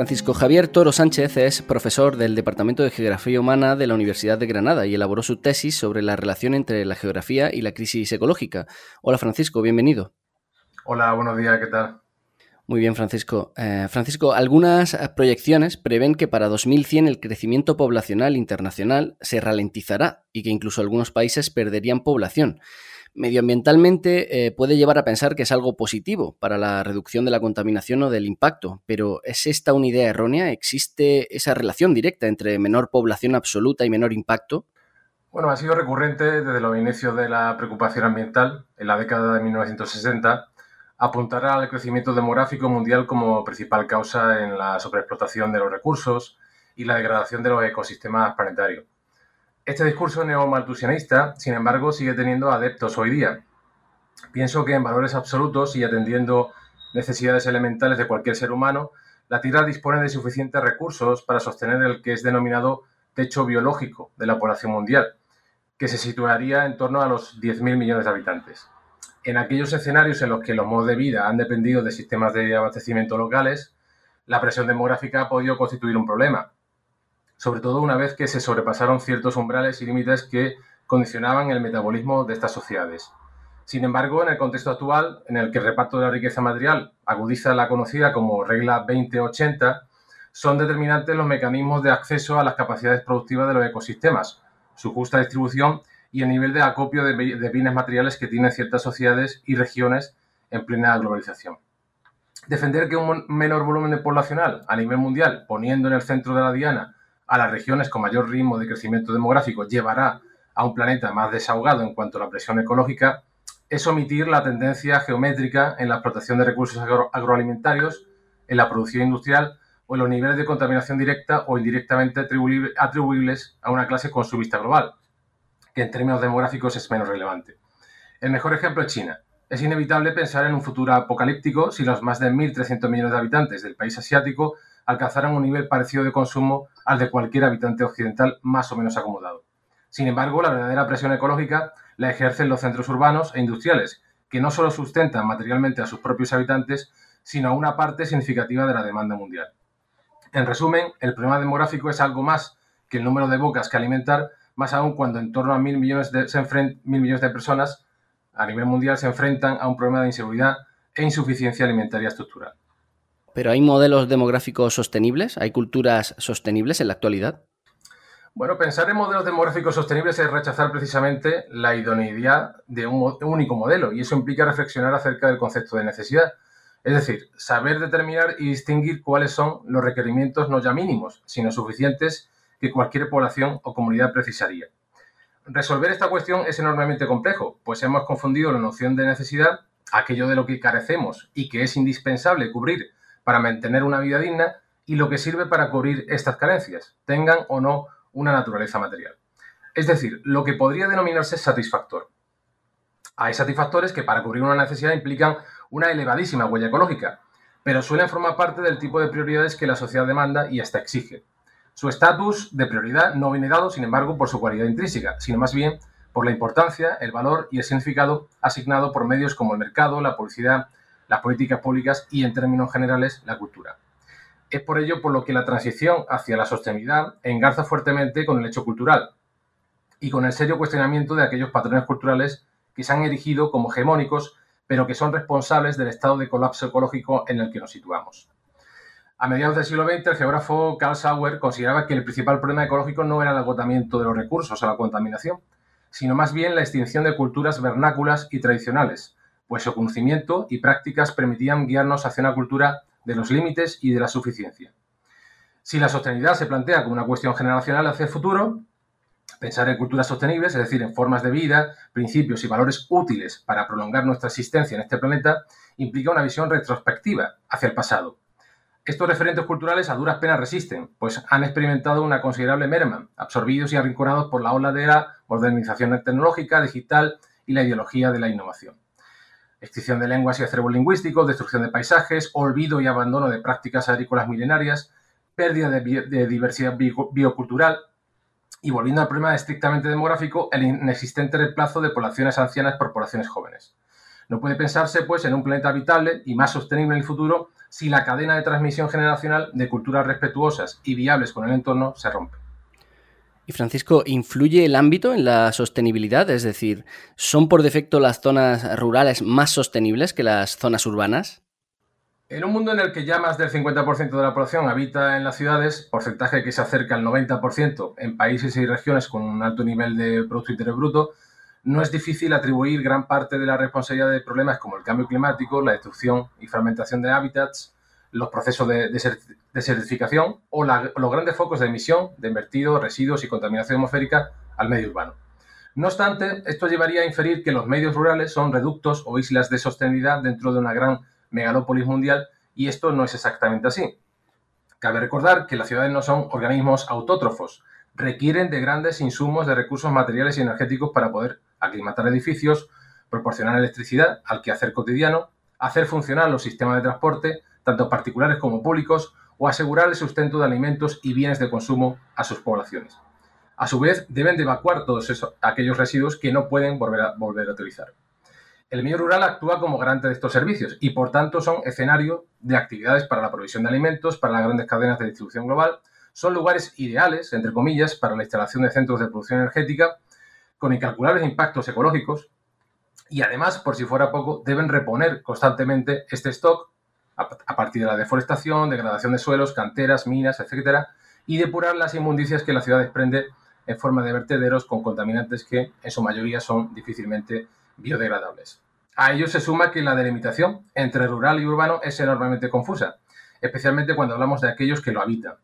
Francisco Javier Toro Sánchez es profesor del Departamento de Geografía Humana de la Universidad de Granada y elaboró su tesis sobre la relación entre la geografía y la crisis ecológica. Hola Francisco, bienvenido. Hola, buenos días, ¿qué tal? Muy bien, Francisco. Eh, Francisco, algunas proyecciones prevén que para 2100 el crecimiento poblacional internacional se ralentizará y que incluso algunos países perderían población medioambientalmente eh, puede llevar a pensar que es algo positivo para la reducción de la contaminación o del impacto, pero ¿es esta una idea errónea? ¿Existe esa relación directa entre menor población absoluta y menor impacto? Bueno, ha sido recurrente desde los inicios de la preocupación ambiental, en la década de 1960, apuntar al crecimiento demográfico mundial como principal causa en la sobreexplotación de los recursos y la degradación de los ecosistemas planetarios. Este discurso neomaltusianista, sin embargo, sigue teniendo adeptos hoy día. Pienso que en valores absolutos y atendiendo necesidades elementales de cualquier ser humano, la Tierra dispone de suficientes recursos para sostener el que es denominado techo biológico de la población mundial, que se situaría en torno a los 10.000 millones de habitantes. En aquellos escenarios en los que los modos de vida han dependido de sistemas de abastecimiento locales, la presión demográfica ha podido constituir un problema, sobre todo una vez que se sobrepasaron ciertos umbrales y límites que condicionaban el metabolismo de estas sociedades. Sin embargo, en el contexto actual, en el que el reparto de la riqueza material agudiza la conocida como regla 2080, son determinantes los mecanismos de acceso a las capacidades productivas de los ecosistemas, su justa distribución y el nivel de acopio de, bienes materiales que tienen ciertas sociedades y regiones en plena globalización. Defender que un menor volumen poblacional a nivel mundial, poniendo en el centro de la diana a las regiones con mayor ritmo de crecimiento demográfico llevará a un planeta más desahogado en cuanto a la presión ecológica, es omitir la tendencia geométrica en la explotación de recursos agroalimentarios, en la producción industrial o en los niveles de contaminación directa o indirectamente atribuibles a una clase consumista global, que en términos demográficos es menos relevante. El mejor ejemplo es China. Es inevitable pensar en un futuro apocalíptico si los más de 1.300 millones de habitantes del país asiático alcanzaran un nivel parecido de consumo al de cualquier habitante occidental más o menos acomodado. Sin embargo, la verdadera presión ecológica la ejercen los centros urbanos e industriales, que no solo sustentan materialmente a sus propios habitantes, sino a una parte significativa de la demanda mundial. En resumen, el problema demográfico es algo más que el número de bocas que alimentar, más aún cuando en torno a mil millones de, mil millones de personas a nivel mundial se enfrentan a un problema de inseguridad e insuficiencia alimentaria estructural. ¿Pero hay modelos demográficos sostenibles? ¿Hay culturas sostenibles en la actualidad? Bueno, pensar en modelos demográficos sostenibles es rechazar precisamente la idoneidad de un único modelo y eso implica reflexionar acerca del concepto de necesidad. Es decir, saber determinar y distinguir cuáles son los requerimientos no ya mínimos, sino suficientes que cualquier población o comunidad precisaría. Resolver esta cuestión es enormemente complejo, pues hemos confundido la noción de necesidad, aquello de lo que carecemos y que es indispensable cubrir para mantener una vida digna y lo que sirve para cubrir estas carencias, tengan o no una naturaleza material. Es decir, lo que podría denominarse satisfactor. Hay satisfactores que para cubrir una necesidad implican una elevadísima huella ecológica, pero suelen formar parte del tipo de prioridades que la sociedad demanda y hasta exige. Su estatus de prioridad no viene dado, sin embargo, por su cualidad intrínseca, sino más bien por la importancia, el valor y el significado asignado por medios como el mercado, la publicidad, las políticas públicas y, en términos generales, la cultura. Es por ello por lo que la transición hacia la sostenibilidad engarza fuertemente con el hecho cultural y con el serio cuestionamiento de aquellos patrones culturales que se han erigido como hegemónicos, pero que son responsables del estado de colapso ecológico en el que nos situamos. A mediados del siglo XX, el geógrafo Carl Sauer consideraba que el principal problema ecológico no era el agotamiento de los recursos o la contaminación, sino más bien la extinción de culturas vernáculas y tradicionales, pues su conocimiento y prácticas permitían guiarnos hacia una cultura de los límites y de la suficiencia. Si la sostenibilidad se plantea como una cuestión generacional hacia el futuro, pensar en culturas sostenibles, es decir, en formas de vida, principios y valores útiles para prolongar nuestra existencia en este planeta, implica una visión retrospectiva hacia el pasado. Estos referentes culturales a duras penas resisten, pues han experimentado una considerable merma, absorbidos y arrinconados por la ola de la modernización tecnológica, digital y la ideología de la innovación extinción de lenguas y acervos lingüísticos, destrucción de paisajes, olvido y abandono de prácticas agrícolas milenarias, pérdida de, diversidad biocultural y volviendo al problema estrictamente demográfico, el inexistente reemplazo de poblaciones ancianas por poblaciones jóvenes. No puede pensarse, pues, en un planeta habitable y más sostenible en el futuro si la cadena de transmisión generacional de culturas respetuosas y viables con el entorno se rompe. Y Francisco, ¿influye el ámbito en la sostenibilidad? Es decir, ¿son por defecto las zonas rurales más sostenibles que las zonas urbanas? En un mundo en el que ya más del 50% de la población habita en las ciudades, porcentaje que se acerca al 90% en países y regiones con un alto nivel de Producto Interior Bruto, no es difícil atribuir gran parte de la responsabilidad de problemas como el cambio climático, la destrucción y fragmentación de hábitats, los procesos de desertificación o los grandes focos de emisión de vertidos, residuos y contaminación atmosférica al medio urbano. No obstante, esto llevaría a inferir que los medios rurales son reductos o islas de sostenibilidad dentro de una gran megalópolis mundial y esto no es exactamente así. Cabe recordar que las ciudades no son organismos autótrofos, requieren de grandes insumos de recursos materiales y energéticos para poder aclimatar edificios, proporcionar electricidad al quehacer cotidiano, hacer funcionar los sistemas de transporte, tanto particulares como públicos, o asegurar el sustento de alimentos y bienes de consumo a sus poblaciones. A su vez, deben de evacuar todos esos, aquellos residuos que no pueden volver a, volver a utilizar. El medio rural actúa como garante de estos servicios y, por tanto, son escenario de actividades para la provisión de alimentos, para las grandes cadenas de distribución global, son lugares ideales, entre comillas, para la instalación de centros de producción energética con incalculables impactos ecológicos y además, por si fuera poco, deben reponer constantemente este stock a partir de la deforestación, degradación de suelos, canteras, minas, etcétera, y depurar las inmundicias que la ciudad desprende en forma de vertederos con contaminantes que en su mayoría son difícilmente biodegradables. A ello se suma que la delimitación entre rural y urbano es enormemente confusa, especialmente cuando hablamos de aquellos que lo habitan.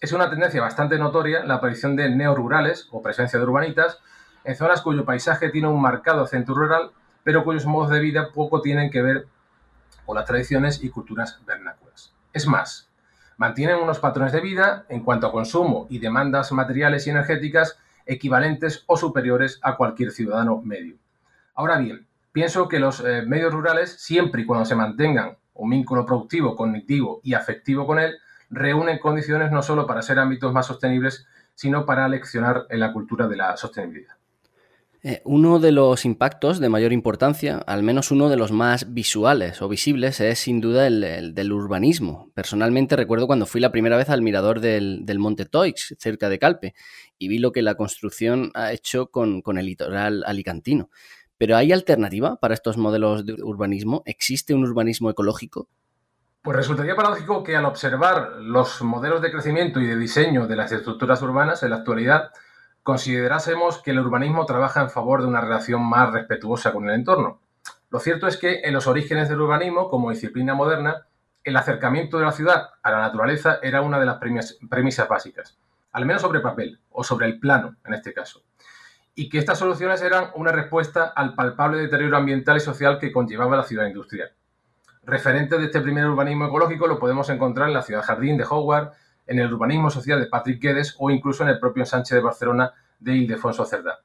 Es una tendencia bastante notoria la aparición de neorurales o presencia de urbanitas en zonas cuyo paisaje tiene un marcado centro rural, pero cuyos modos de vida poco tienen que ver con las tradiciones y culturas vernáculas. Es más, mantienen unos patrones de vida en cuanto a consumo y demandas materiales y energéticas equivalentes o superiores a cualquier ciudadano medio. Ahora bien, pienso que los eh, medios rurales, siempre y cuando se mantengan un vínculo productivo, cognitivo y afectivo con él, reúnen condiciones no solo para ser ámbitos más sostenibles, sino para leccionar en la cultura de la sostenibilidad. Eh, uno de los impactos de mayor importancia, al menos uno de los más visuales o visibles, es sin duda el, del urbanismo. Personalmente recuerdo cuando fui la primera vez al mirador del, Monte Toix, cerca de Calpe, y vi lo que la construcción ha hecho con, con el litoral alicantino. Pero ¿hay alternativa para estos modelos de urbanismo? ¿Existe un urbanismo ecológico? Pues resultaría paradójico que al observar los modelos de crecimiento y de diseño de las estructuras urbanas en la actualidad, considerásemos que el urbanismo trabaja en favor de una relación más respetuosa con el entorno. Lo cierto es que en los orígenes del urbanismo, como disciplina moderna, el acercamiento de la ciudad a la naturaleza era una de las premisas básicas, al menos sobre papel o sobre el plano en este caso, y que estas soluciones eran una respuesta al palpable deterioro ambiental y social que conllevaba la ciudad industrial. Referentes de este primer urbanismo ecológico lo podemos encontrar en la ciudad jardín de Howard, en el urbanismo social de Patrick Guedes o incluso en el propio Sánchez de Barcelona de Ildefonso Cerdá.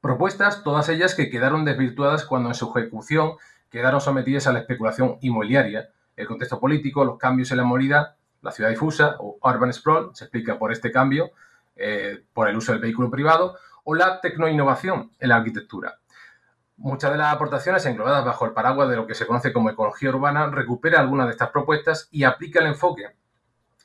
Propuestas, todas ellas que quedaron desvirtuadas cuando en su ejecución quedaron sometidas a la especulación inmobiliaria, el contexto político, los cambios en la movilidad, la ciudad difusa o urban sprawl, se explica por este cambio, eh, por el uso del vehículo privado, o la tecnoinnovación en la arquitectura. Muchas de las aportaciones englobadas bajo el paraguas de lo que se conoce como ecología urbana recupera algunas de estas propuestas y aplica el enfoque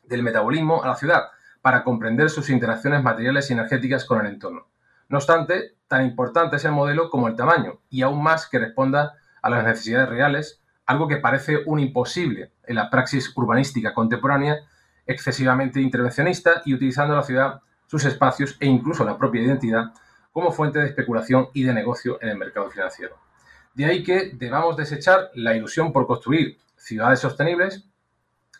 del metabolismo a la ciudad para comprender sus interacciones materiales y energéticas con el entorno. No obstante, tan importante es el modelo como el tamaño, y aún más que responda a las necesidades reales, algo que parece un imposible en la praxis urbanística contemporánea, excesivamente intervencionista y utilizando la ciudad, sus espacios e incluso la propia identidad como fuente de especulación y de negocio en el mercado financiero. De ahí que debamos desechar la ilusión por construir ciudades sostenibles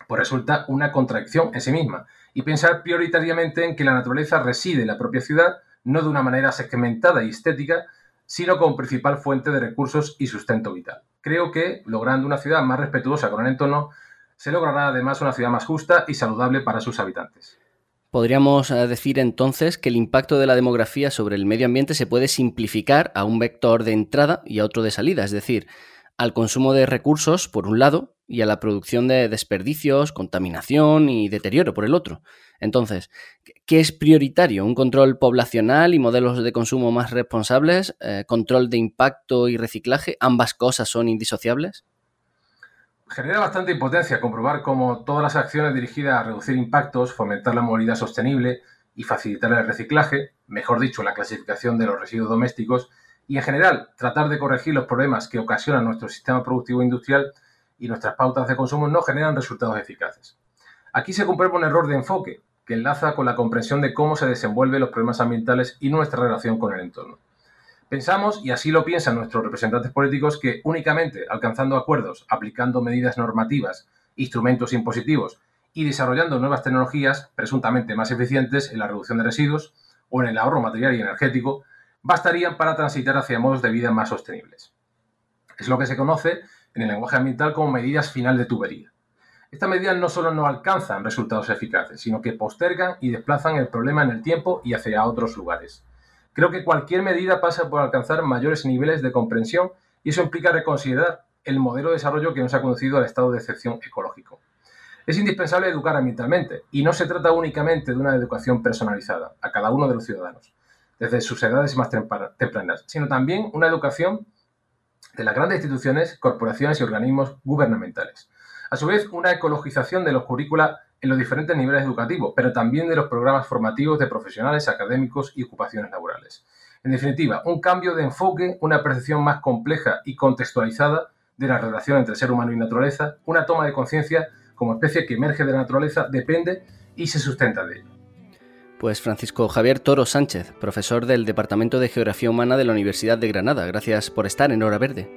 pues resulta una contradicción en sí misma, y pensar prioritariamente en que la naturaleza reside en la propia ciudad, no de una manera segmentada y estética, sino como principal fuente de recursos y sustento vital. Creo que, logrando una ciudad más respetuosa con el entorno, se logrará además una ciudad más justa y saludable para sus habitantes. Podríamos eh, decir entonces que el impacto de la demografía sobre el medio ambiente se puede simplificar a un vector de entrada y a otro de salida, es decir, al consumo de recursos por un lado y a la producción de desperdicios, contaminación y deterioro por el otro. Entonces, ¿qué es prioritario? ¿Un control poblacional y modelos de consumo más responsables? Eh, ¿Control de impacto y reciclaje? ¿Ambas cosas son indisociables? Genera bastante impotencia comprobar cómo todas las acciones dirigidas a reducir impactos, fomentar la movilidad sostenible y facilitar el reciclaje, mejor dicho, la clasificación de los residuos domésticos, y en general tratar de corregir los problemas que ocasionan nuestro sistema productivo industrial y nuestras pautas de consumo no generan resultados eficaces. Aquí se comprueba un error de enfoque que enlaza con la comprensión de cómo se desenvuelven los problemas ambientales y nuestra relación con el entorno. Pensamos, y así lo piensan nuestros representantes políticos, que únicamente alcanzando acuerdos, aplicando medidas normativas, instrumentos impositivos y desarrollando nuevas tecnologías presuntamente más eficientes en la reducción de residuos o en el ahorro material y energético, bastarían para transitar hacia modos de vida más sostenibles. Es lo que se conoce en el lenguaje ambiental como medidas final de tubería. Estas medidas no solo no alcanzan resultados eficaces, sino que postergan y desplazan el problema en el tiempo y hacia otros lugares. Creo que cualquier medida pasa por alcanzar mayores niveles de comprensión y eso implica reconsiderar el modelo de desarrollo que nos ha conducido al estado de excepción ecológico. Es indispensable educar ambientalmente y no se trata únicamente de una educación personalizada a cada uno de los ciudadanos, desde sus edades más tempranas, sino también una educación de las grandes instituciones, corporaciones y organismos gubernamentales. A su vez, una ecologización de los currícula en los diferentes niveles educativos, pero también de los programas formativos de profesionales, académicos y ocupaciones laborales. En definitiva, un cambio de enfoque, una percepción más compleja y contextualizada de la relación entre ser humano y naturaleza, una toma de conciencia como especie que emerge de la naturaleza, depende y se sustenta de ello. Pues Francisco Javier Toro Sánchez, profesor del Departamento de Geografía Humana de la Universidad de Granada, gracias por estar en Hora Verde.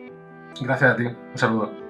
Gracias a ti, un saludo.